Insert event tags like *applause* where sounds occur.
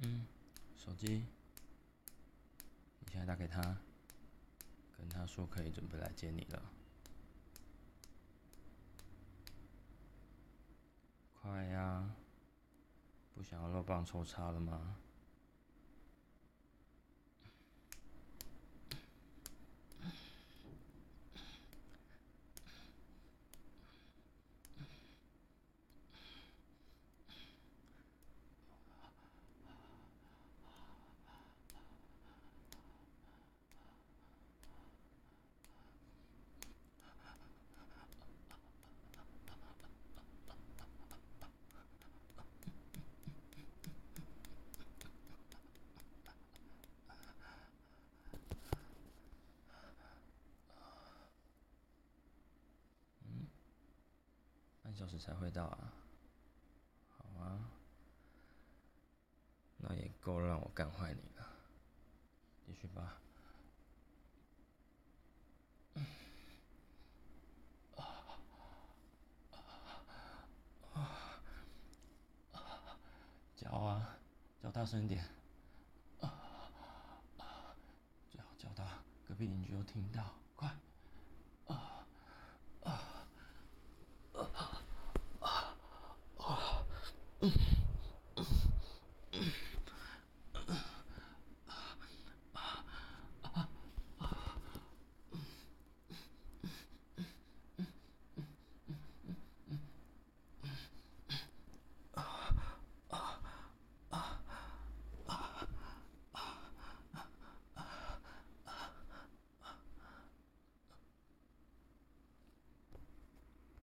嗯手机，你现在打给他，跟他说可以准备来接你了。快呀！不想要肉棒抽插了吗？小时才会到啊，好啊，那也够让我干坏你了，继续吧。叫啊，叫大声点，啊啊最好叫到隔壁邻居都听到。快 Mm-hmm. *laughs*